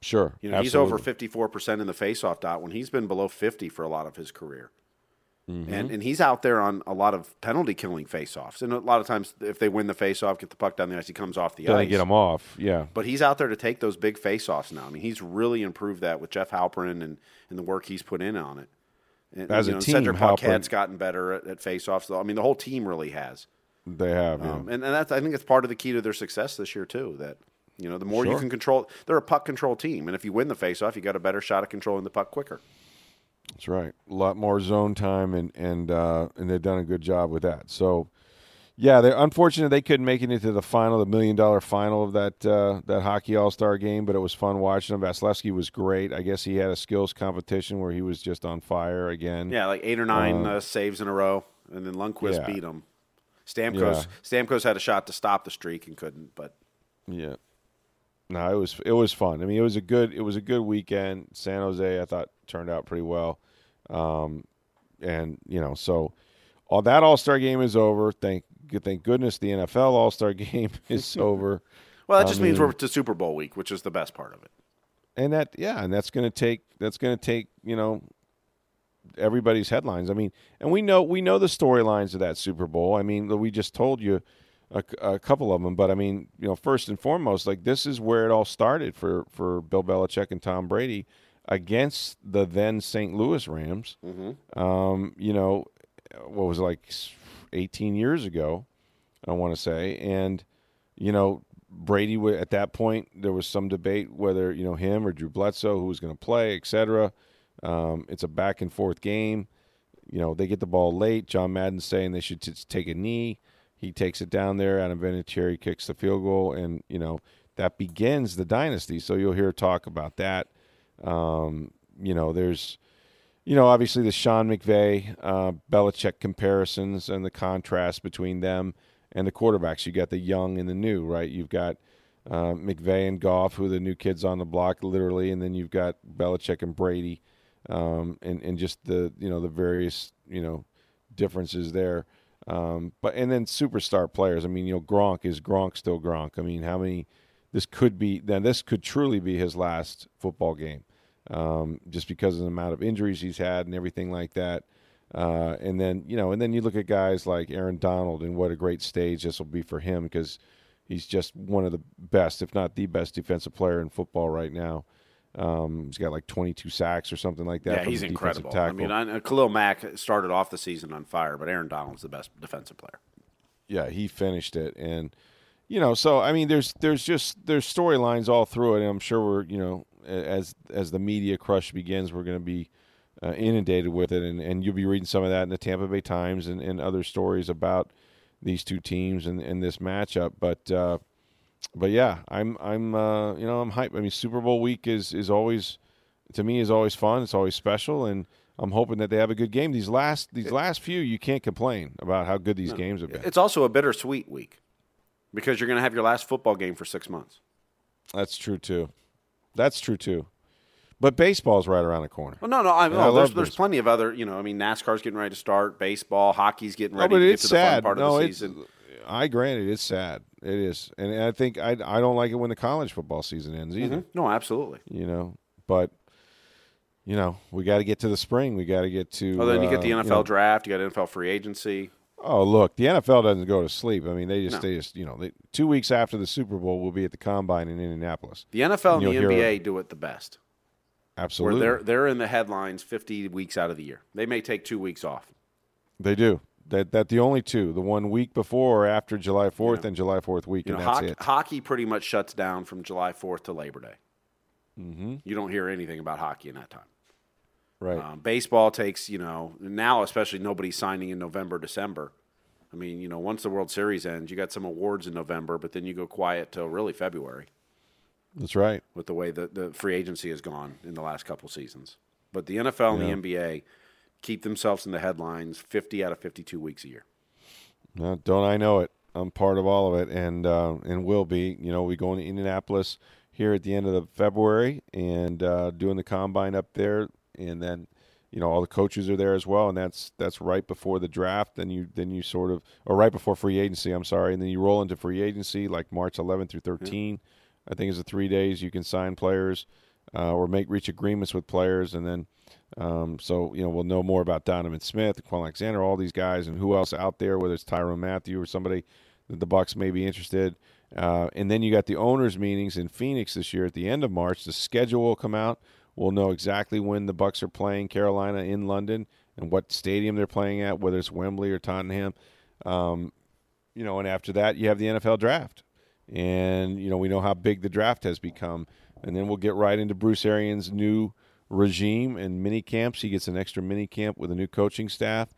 sure, You know, he's over 54% in the faceoff dot when he's been below 50 for a lot of his career. Mm-hmm. And and he's out there on a lot of penalty killing faceoffs. And a lot of times if they win the faceoff, get the puck down the ice, he comes off the Then ice. Get him off. Yeah, But he's out there to take those big faceoffs now. I mean, he's really improved that with Jeff Halpern and, and the work he's put in on it. And, As a you know, team, Cedric Paquette's gotten better at, at faceoffs. Though I mean, the whole team really has. They have. Yeah. Um, and, and that's, I think it's part of the key to their success this year too. That you know, the more you can control, they're a puck control team, and if you win the faceoff, you got a better shot at controlling the puck quicker. That's right. A lot more zone time, and and uh, and they've done a good job with that. So, yeah, they're unfortunate they couldn't make it into the final, the million dollar final of that uh, that hockey All Star game. But it was fun watching them. Vasilevskiy was great. I guess he had a skills competition where he was just on fire again. Yeah, like eight or nine uh, saves in a row, and then Lundqvist yeah. beat him. Stamkos Stamkos had a shot to stop the streak and couldn't, but Yeah. No, it was it was fun. I mean, it was a good it was a good weekend. San Jose, I thought, turned out pretty well, um, and you know, so all that All Star game is over. Thank thank goodness the NFL All Star game is over. well, that I just means we're to Super Bowl week, which is the best part of it. and that yeah, and that's going to take that's going to take you know everybody's headlines. I mean, and we know we know the storylines of that Super Bowl. I mean, we just told you a, a couple of them, but I mean, you know, first and foremost, like this is where it all started for for Bill Belichick and Tom Brady against the then St. Louis Rams. Um, you know, what was it, like 18 years ago, I want to say, and you know, Brady at that point there was some debate whether you know him or Drew Bledsoe who was going to play, etc. Um, it's a back and forth game. You know, they get the ball late. John Madden's saying they should t- take a knee. He takes it down there. Adam Vinatieri kicks the field goal, and you know that begins the dynasty. So you'll hear talk about that. Um, you know, there's, you know, obviously the Sean McVay, uh, Belichick comparisons and the contrast between them and the quarterbacks. You got the young and the new, right? You've got uh, McVay and Goff, who are the new kids on the block, literally, and then you've got Belichick and Brady, um, and and just the you know the various you know differences there. Um, but and then superstar players. I mean, you know, Gronk is Gronk still Gronk. I mean, how many? This could be then. This could truly be his last football game, um, just because of the amount of injuries he's had and everything like that. Uh, and then you know, and then you look at guys like Aaron Donald and what a great stage this will be for him because he's just one of the best, if not the best, defensive player in football right now. Um, he's got like 22 sacks or something like that. Yeah, he's incredible. Tackle. I mean, I, Khalil Mack started off the season on fire, but Aaron Donald's the best defensive player. Yeah, he finished it, and you know, so I mean, there's there's just there's storylines all through it, and I'm sure we're you know as as the media crush begins, we're going to be uh, inundated with it, and, and you'll be reading some of that in the Tampa Bay Times and, and other stories about these two teams and, and this matchup. But uh, but yeah, I'm I'm uh, you know I'm hyped. I mean, Super Bowl week is is always to me is always fun. It's always special, and I'm hoping that they have a good game. These last these last few, you can't complain about how good these no, games have been. It's also a bittersweet week because you're going to have your last football game for six months. That's true too. That's true too. But baseball's right around the corner. Well, no, no, I, no there's, there's plenty of other, you know, I mean, NASCAR's getting ready to start, baseball, hockey's getting ready no, but to it's get to sad. the fun part no, of the season. I grant it, it's sad. It is, and I think I I don't like it when the college football season ends either. Mm-hmm. No, absolutely. You know, but you know we got to get to the spring. We got to get to. Oh, then you get the uh, NFL you know, draft. You got NFL free agency. Oh, look, the NFL doesn't go to sleep. I mean, they just, no. they just, you know, they, two weeks after the Super Bowl, we'll be at the combine in Indianapolis. The NFL and, and the NBA do it the best. Absolutely. Where they're they're in the headlines 50 weeks out of the year. They may take 2 weeks off. They do. That that the only two, the one week before or after July 4th and July 4th week, you and know, that's hockey, it. Hockey pretty much shuts down from July 4th to Labor Day. Mm-hmm. You don't hear anything about hockey in that time. Right. Um, baseball takes, you know, now especially nobody's signing in November, December. I mean, you know, once the World Series ends, you got some awards in November, but then you go quiet till really February. That's right. With the way the, the free agency has gone in the last couple seasons. But the NFL yeah. and the NBA keep themselves in the headlines 50 out of 52 weeks a year. don't I know it? I'm part of all of it, and uh, and will be. You know, we go into Indianapolis here at the end of the February and uh, doing the combine up there, and then you know all the coaches are there as well, and that's that's right before the draft. Then you then you sort of or right before free agency. I'm sorry, and then you roll into free agency like March 11 through 13. Yeah. I think it's the three days you can sign players uh, or make reach agreements with players, and then um, so you know we'll know more about Donovan Smith, Kwon Alexander, all these guys, and who else out there, whether it's Tyrann Mathieu or somebody that the Bucs may be interested. Uh, and then you got the owners' meetings in Phoenix this year at the end of March. The schedule will come out. We'll know exactly when the Bucs are playing Carolina in London and what stadium they're playing at, whether it's Wembley or Tottenham. Um, you know, and after that, you have the NFL draft, and you know we know how big the draft has become and then we'll get right into Bruce Arians' new regime and mini camps. He gets an extra mini camp with a new coaching staff.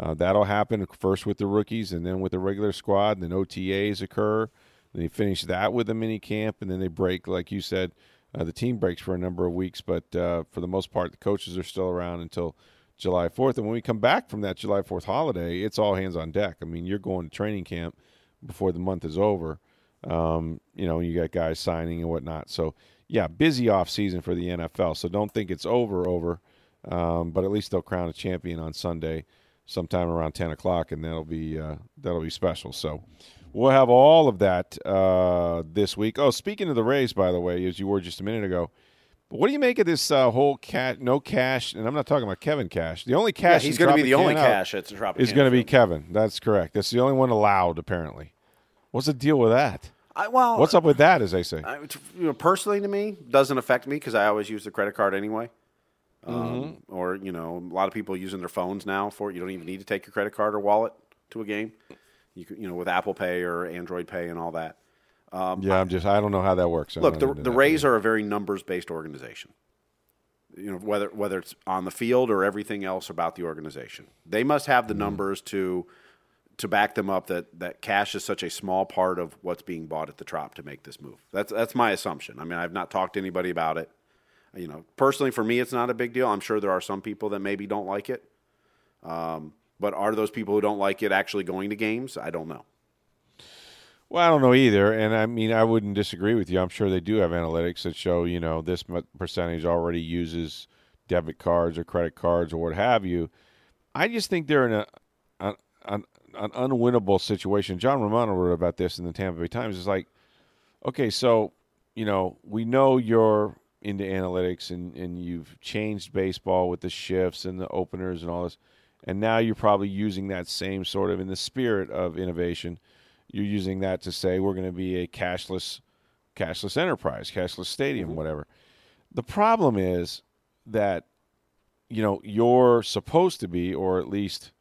Uh, that'll happen first with the rookies, and then with the regular squad. And then OTAs occur. Then you finish that with a mini camp, and then they break, like you said. Uh, the team breaks for a number of weeks, but uh, for the most part, the coaches are still around until July 4th. And when we come back from that July 4th holiday, it's all hands on deck. I mean, you're going to training camp before the month is over. Um, you know, you got guys signing and whatnot. So yeah, busy off season for the NFL. So don't think it's over, over. Um, but at least they'll crown a champion on Sunday, sometime around ten o'clock, and that'll be uh, that'll be special. So we'll have all of that uh, this week. Oh, speaking of the Rays, by the way, as you were just a minute ago. What do you make of this uh, whole cat no cash? And I'm not talking about Kevin Cash. The only cash yeah, he's going to be the only cash that's Tropicana is going to be Kevin. That's correct. That's the only one allowed apparently. What's the deal with that? I, well, what's up with that, as they say? I, you know, personally, to me, doesn't affect me because I always use the credit card anyway. Um, mm-hmm. Or you know, a lot of people using their phones now for it. You don't even need to take your credit card or wallet to a game. You you know, with Apple Pay or Android Pay and all that. Um, yeah, I'm just I don't know how that works. look, the, the Rays are a very numbers based organization. You know, whether whether it's on the field or everything else about the organization, they must have the mm-hmm. numbers to to back them up that that cash is such a small part of what's being bought at the Trop to make this move. That's that's my assumption. I mean, I've not talked to anybody about it. You know, personally, for me, it's not a big deal. I'm sure there are some people that maybe don't like it. Um, but are those people who don't like it actually going to games? I don't know. Well, I don't know either, and I mean, I wouldn't disagree with you. I'm sure they do have analytics that show, you know, this percentage already uses debit cards or credit cards or what have you. I just think they're in a, a an unwinnable situation. John Romano wrote about this in the Tampa Bay Times. It's like, okay, so you know, we know you're into analytics and and you've changed baseball with the shifts and the openers and all this, and now you're probably using that same sort of in the spirit of innovation you're using that to say we're going to be a cashless cashless enterprise, cashless stadium, mm-hmm. whatever. The problem is that you know you're supposed to be, or at least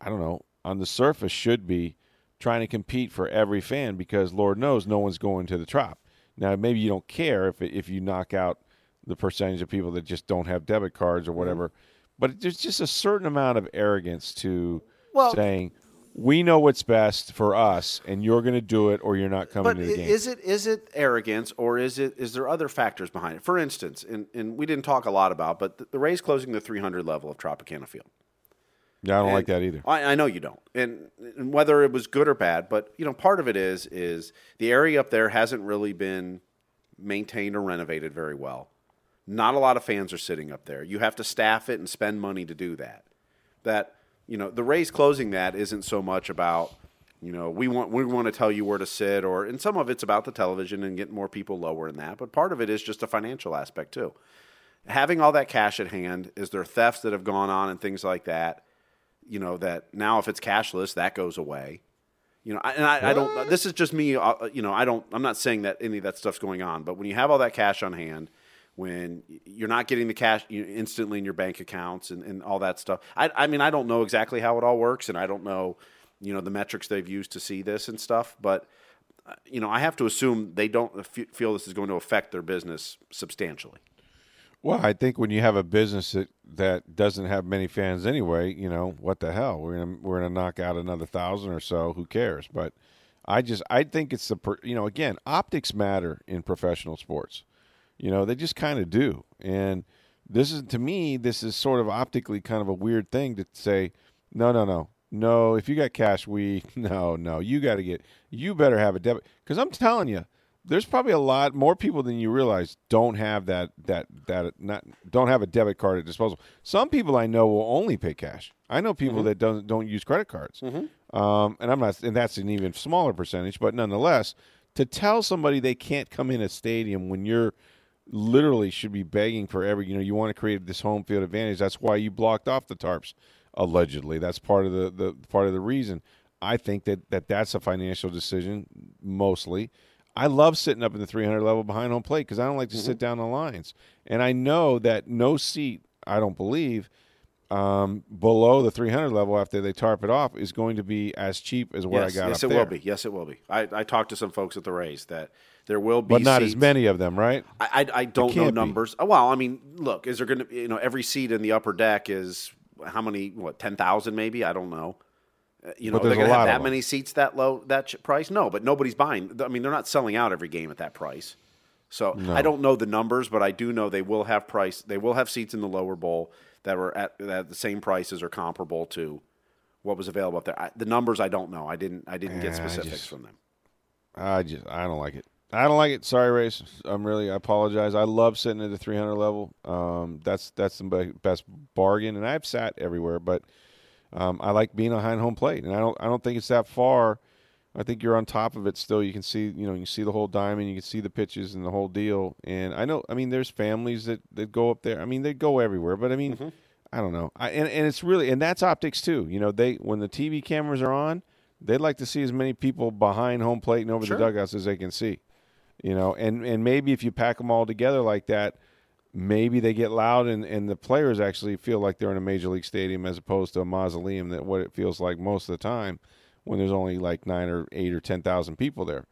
I don't know, on the surface should be trying to compete for every fan because Lord knows no one's going to the Trop. Now maybe you don't care if if you knock out the percentage of people that just don't have debit cards or whatever, but there's just a certain amount of arrogance to well, saying we know what's best for us, and you're going to do it, or you're not coming but to the game. Is it is it arrogance, or is it is there other factors behind it? For instance, and, and we didn't talk a lot about, but the, the Rays closing the 300 level of Tropicana Field. Yeah, I don't and like that either. I, I know you don't, and, and, whether it was good or bad, but you know, part of it is is the area up there hasn't really been maintained or renovated very well. Not a lot of fans are sitting up there. You have to staff it and spend money to do that. That you know, the Rays closing that isn't so much about, you know, we want we want to tell you where to sit, or and some of it's about the television and getting more people lower in that, but part of it is just a financial aspect too. Having all that cash at hand, is there thefts that have gone on and things like that? You know that now if it's cashless, that goes away. You know, and I, I don't. This is just me. Uh, you know, I don't. I'm not saying that any of that stuff's going on, but when you have all that cash on hand when you're not getting the cash instantly in your bank accounts and, and all that stuff. I, I mean, I don't know exactly how it all works, and I don't know, you know, the metrics they've used to see this and stuff. But uh, you know, I have to assume they don't feel this is going to affect their business substantially. Well, I think when you have a business that, that doesn't have many fans anyway, you know, what the hell? We're gonna we're gonna knock out another thousand or so. Who cares? But I just I think it's the you know again optics matter in professional sports. You know, they just kind of do. And this is to me, this is sort of optically kind of a weird thing to say, no, no, no. No, if you got cash, we no, no. You got to get. You better have a debit because I'm telling you, there's probably a lot more people than you realize don't have that that that not don't have a debit card at disposal. Some people I know will only pay cash. I know people mm-hmm. that don't don't use credit cards, mm-hmm. um, and I'm not, and that's an even smaller percentage. But nonetheless, to tell somebody they can't come in a stadium when you're literally should be begging for every you know you want to create this home field advantage that's why you blocked off the tarps allegedly that's part of the, the part of the reason i think that, that that's a financial decision mostly i love sitting up in the 300 level behind home plate because i don't like to mm-hmm. sit down the lines and i know that no seat i don't believe um, below the 300 level after they tarp it off is going to be as cheap as what yes, I got. Yes, it there. will be. Yes, it will be. I, I talked to some folks at the Rays that there will be, but not seats. as many of them, right? I I, I don't know numbers. Be. Well, I mean, look, is there going to you know every seat in the upper deck is how many? What ten thousand maybe? I don't know. Uh, you know, they're going to have that many seats that low that price? No, but nobody's buying. I mean, they're not selling out every game at that price. So no. I don't know the numbers, but I do know they will have price. They will have seats in the lower bowl that were at, at the same prices or comparable to what was available up there. I, the numbers I don't know. I didn't. I didn't yeah, get specifics just, from them. I just I don't like it. I don't like it. Sorry, race. I'm really. I apologize. I love sitting at the 300 level. Um, that's that's the best bargain, and I've sat everywhere, but um, I like being behind home plate, and I don't. I don't think it's that far. I think you're on top of it still. You can see, you know, you see the whole diamond, you can see the pitches and the whole deal. And I know, I mean, there's families that, that go up there. I mean, they go everywhere, but I mean, mm-hmm. I don't know. I, and and it's really and that's optics too. You know, they when the TV cameras are on, they'd like to see as many people behind home plate and over sure. the dugouts as they can see you know, and and maybe if you pack them all together like that, maybe they get loud and, and the players actually feel like they're in a major league stadium as opposed to a mausoleum that what it feels like most of the time when there's only like nine or eight or ten thousand people there.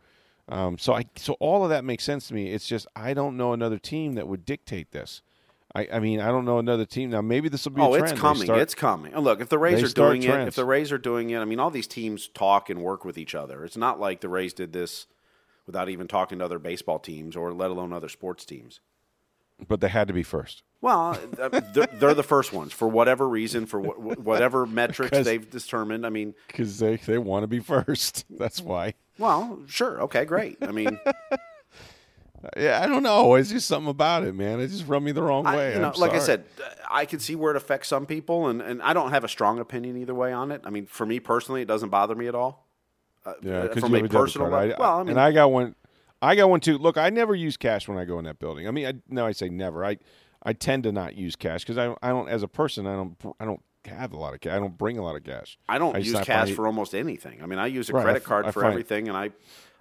Um, so I so all of that makes sense to me. It's just I don't know another team that would dictate this. I, I mean I don't know another team now. Maybe this will be. Oh, it's coming. Start, it's coming. look, if the Rays are doing trends. it, if the Rays are doing it, I mean all these teams talk and work with each other. It's not like the Rays did this without even talking to other baseball teams or let alone other sports teams. But they had to be first. Well, uh, they're, they're the first ones for whatever reason, for wh- whatever metrics they've determined. I mean, because they they want to be first. That's why. well, sure, okay, great. I mean, Yeah, I don't know. It's just something about it, man. It just rubbed me the wrong I- way. you know, like I said, uh, I can see where it affects some people, and, and I don't have a strong opinion either way on it. I mean, for me personally, it doesn't bother me at all. Uh, yeah, uh, because from you a have a debit personal level. I, well, I mean, and I got one. I got one too. Look, I never use cash when I go in that building. I mean, I no, I say never. I I tend to not use cash because I I don't as a person I don't I don't have a lot of cash. I don't bring a lot of cash. I don't I use cash for almost anything. I mean, I use a Right, credit card I for find- everything, and I,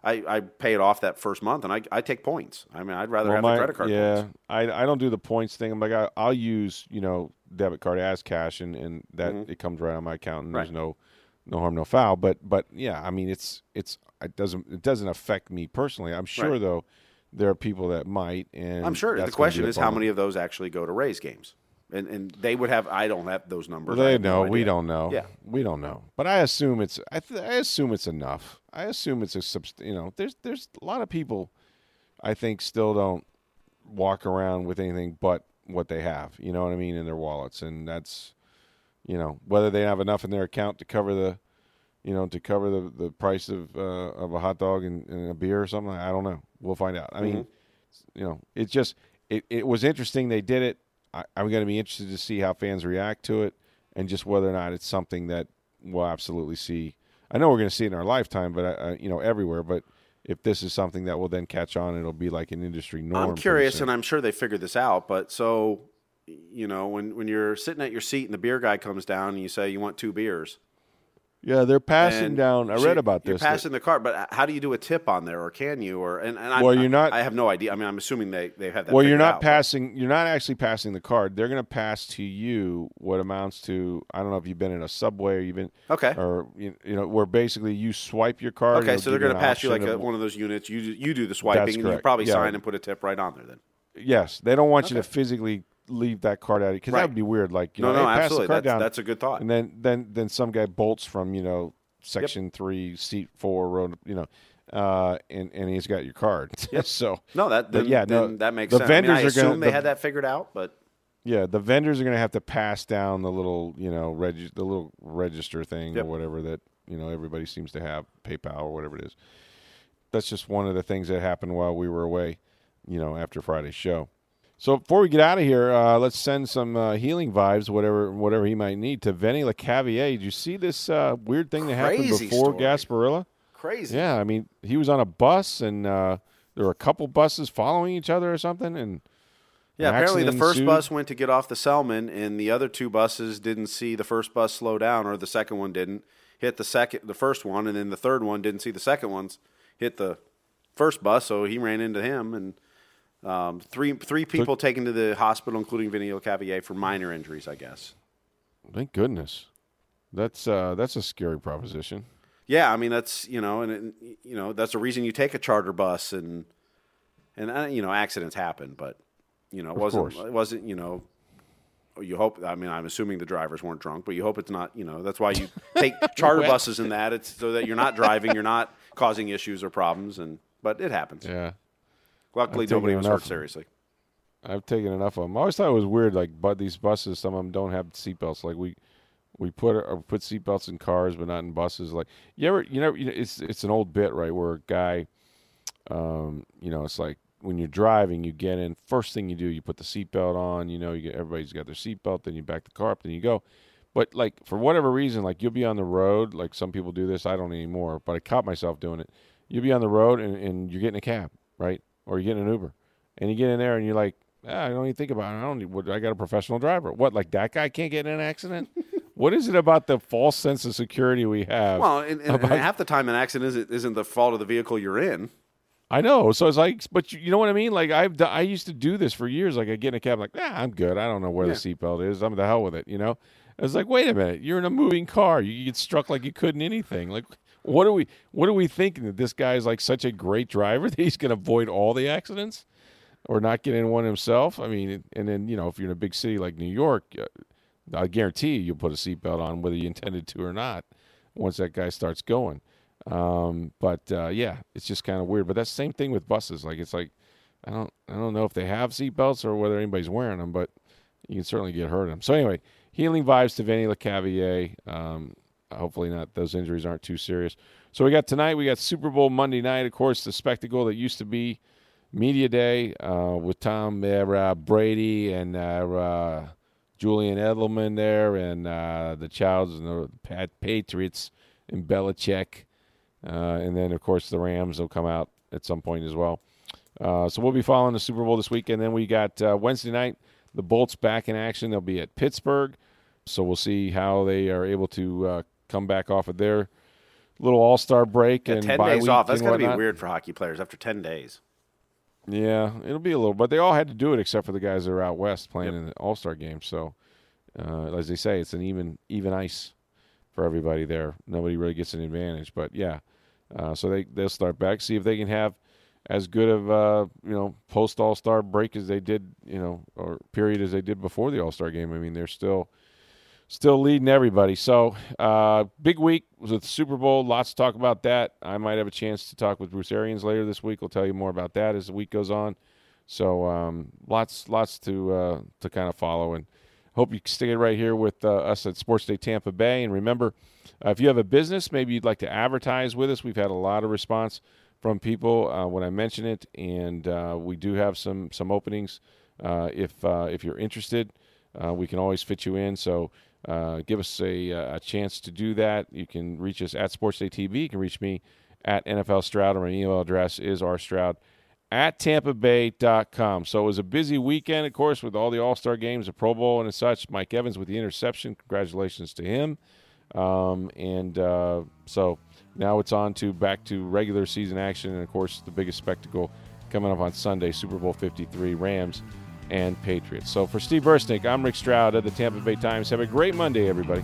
I, I pay it off that first month, and I, I take points. I mean, I'd rather Well, have my- the credit card. Yeah, points. I I don't do the points thing. I'm like I, I'll use you know debit card as cash, and and that it comes right on my account, and there's Mm-hmm. No no harm, no foul. But but yeah, I mean it's it's it doesn't it doesn't affect me personally. I'm sure Right. though there are people that might, and I'm sure. The question is how many of those actually go to Rays games, and and they would have. I don't have those numbers. Well, they have no know. we don't know. Yeah. we don't know. But I assume it's. I, th- I assume it's enough. I assume it's a. Subst- you know, there's there's a lot of people. I think still don't walk around with anything but what they have. You know what I mean in their wallets, and that's, you know, whether they have enough in their account to cover the, you know, to cover the the price of uh, of a hot dog and, and a beer or something. I don't know. We'll find out. I mean, you know, it's just it, it was interesting they did it. I, I'm going to be interested to see how fans react to it and just whether or not it's something that we'll absolutely see. I know we're going to see it in our lifetime, but uh, you know, everywhere. But if this is something that will then catch on, it'll be like an industry norm. I'm curious, and I'm sure they figured this out. But so, you know, when when you're sitting at your seat and the beer guy comes down and you say you want two beers, yeah, they're passing and down. I so read about this. You're this. that- passing the card, but how do you do a tip on there, or can you? Or and, and I, Well, you're not- I have no idea. I mean, I'm assuming they they have that. well, you're not out, but- passing. You're not actually passing the card. They're going to pass to you what amounts to. I don't know if you've been in a subway or you've been Okay. or you, you know where basically you swipe your card. Okay, so they're going to pass you like a, one of those units. You do, you do the swiping, and you probably Yeah. sign and put a tip right on there. Then Yes, they don't want you to physically leave that card out because Right. that would be weird. Like you no, know, no, hey, pass absolutely. the card That's, down, that's a good thought. and then then then some guy bolts from you know section three, seat four, row. you know, uh, and and he's got your card. so no, that then, yeah, no, that makes the sense. I, mean, I vendors are gonna- assume they the- had that figured out, but yeah, the vendors are going to have to pass down the little you know reg- the little register thing Yep. or whatever that you know everybody seems to have PayPal or whatever it is. That's just one of the things that happened while we were away, you know, after Friday's show. So before we get out of here, uh, let's send some uh, healing vibes, whatever whatever he might need, to Vinny Lecavalier. Did you see this uh, weird thing that happened Crazy before story. Gasparilla? crazy. Yeah, I mean, he was on a bus, and uh, there were a couple buses following each other or something, and Yeah, an apparently the first ensued. bus went to get off the Selmon, and the other two buses didn't see the first bus slow down, or the second one didn't hit the second, the first one, and then the third one didn't see the second one's hit the first bus, so he ran into him, and um, three three people taken to the hospital, including Vinny Cavier, for minor injuries, I guess. Thank goodness. That's uh, that's a scary proposition. Yeah, I mean that's you know, and it, you know that's the reason you take a charter bus, and and uh, you know accidents happen, but you know it wasn't it wasn't you know you hope I mean I'm assuming the drivers weren't drunk, but you hope it's not you know that's why you take charter buses in that it's so that you're not driving, you're not causing issues or problems, and but it happens. Yeah, Luckily, I've nobody was hurt seriously. I've taken enough of them. I always thought it was weird, like, but these buses, some of them don't have seatbelts. Like we we put uh, put seatbelts in cars, but not in buses. Like you ever, you know, you know, it's it's an old bit, right? Where a guy, um, you know, it's like when you're driving, you get in. First thing you do, you put the seatbelt on. You know, you get everybody's got their seatbelt. Then you back the car up. Then you go. But like for whatever reason, like you'll be on the road. Like some people do this. I don't anymore, but I caught myself doing it. You'll be on the road and, and you're getting a cab, right? Or you're getting an Uber, and you get in there and you're like, ah, I don't even think about it. I don't. Need, what, I got a professional driver. What? Like that guy can't get in an accident? what is it about the false sense of security we have? Well, and, and, and half the time an accident isn't, isn't the fault of the vehicle you're in. I know. So it's like, but you, you know what I mean? Like I've d- I used to do this for years. Like I get in a cab, like, ah, I'm good. I don't know where Yeah. the seatbelt is. I'm the hell with it. You know. I was like, wait a minute. You're in a moving car. You get struck like you couldn't anything. Like, what are we? What are we thinking that this guy is like such a great driver that he's going to avoid all the accidents, or not get in one himself? I mean, and then you know, if you're in a big city like New York, uh, I guarantee you, you'll put a seatbelt on whether you intended to or not. Once that guy starts going. Um, but uh, yeah, it's just kind of weird. But that's the same thing with buses. Like it's like I don't I don't know if they have seatbelts or whether anybody's wearing them. But you can certainly get hurt in them. So anyway, healing vibes to Vinny Lecavalier. Um, hopefully not those injuries aren't too serious. So we got tonight. We got Super Bowl Monday night. Of course, the spectacle that used to be media day uh, with Tom uh, Brady and uh, uh, Julian Edelman there, and uh, the Childs and the Patriots and Belichick, and then of course the Rams will come out at some point as well. so we'll be following the Super Bowl this week, and then we got Wednesday night. The Bolts back in action. They'll be at Pittsburgh. So we'll see how they are able to uh, come back off of their little All Star break yeah, and ten days off. That's going to be weird for hockey players after ten days. Yeah, it'll be a little, but they all had to do it except for the guys that are out west playing yep. in the All Star game. So, uh, as they say, it's an even even ice for everybody there. Nobody really gets an advantage, but yeah. Uh, so they they'll start back, see if they can have as good of uh, you know post All Star break as they did, you know, or period as they did before the All Star game. I mean, they're still still leading everybody. So uh, big week was with the Super Bowl. Lots to talk about that. I might have a chance to talk with Bruce Arians later this week. We'll tell you more about that as the week goes on. So um, lots lots to uh, to kind of follow and hope you stick it right here with uh, us at Sports Day Tampa Bay. And remember, uh, if you have a business, maybe you'd like to advertise with us. We've had a lot of response from people uh, when I mention it, and uh, we do have some some openings. if if you're interested, we can always fit you in. So uh, give us a, a, chance to do that. You can reach us at Sports Day TV. You can reach me at NFL Stroud, or my email address is rstroud at tampabay.com. So it was a busy weekend, of course, with all the All Star games, the Pro Bowl, and such. Mike Evans with the interception. Congratulations to him. Um, and uh, so now it's on to back to regular season action, and of course, the biggest spectacle coming up on Sunday, Super Bowl 53, Rams and Patriots. So for Steve Versnick, I'm Rick Stroud of the Tampa Bay Times. Have a great Monday, everybody.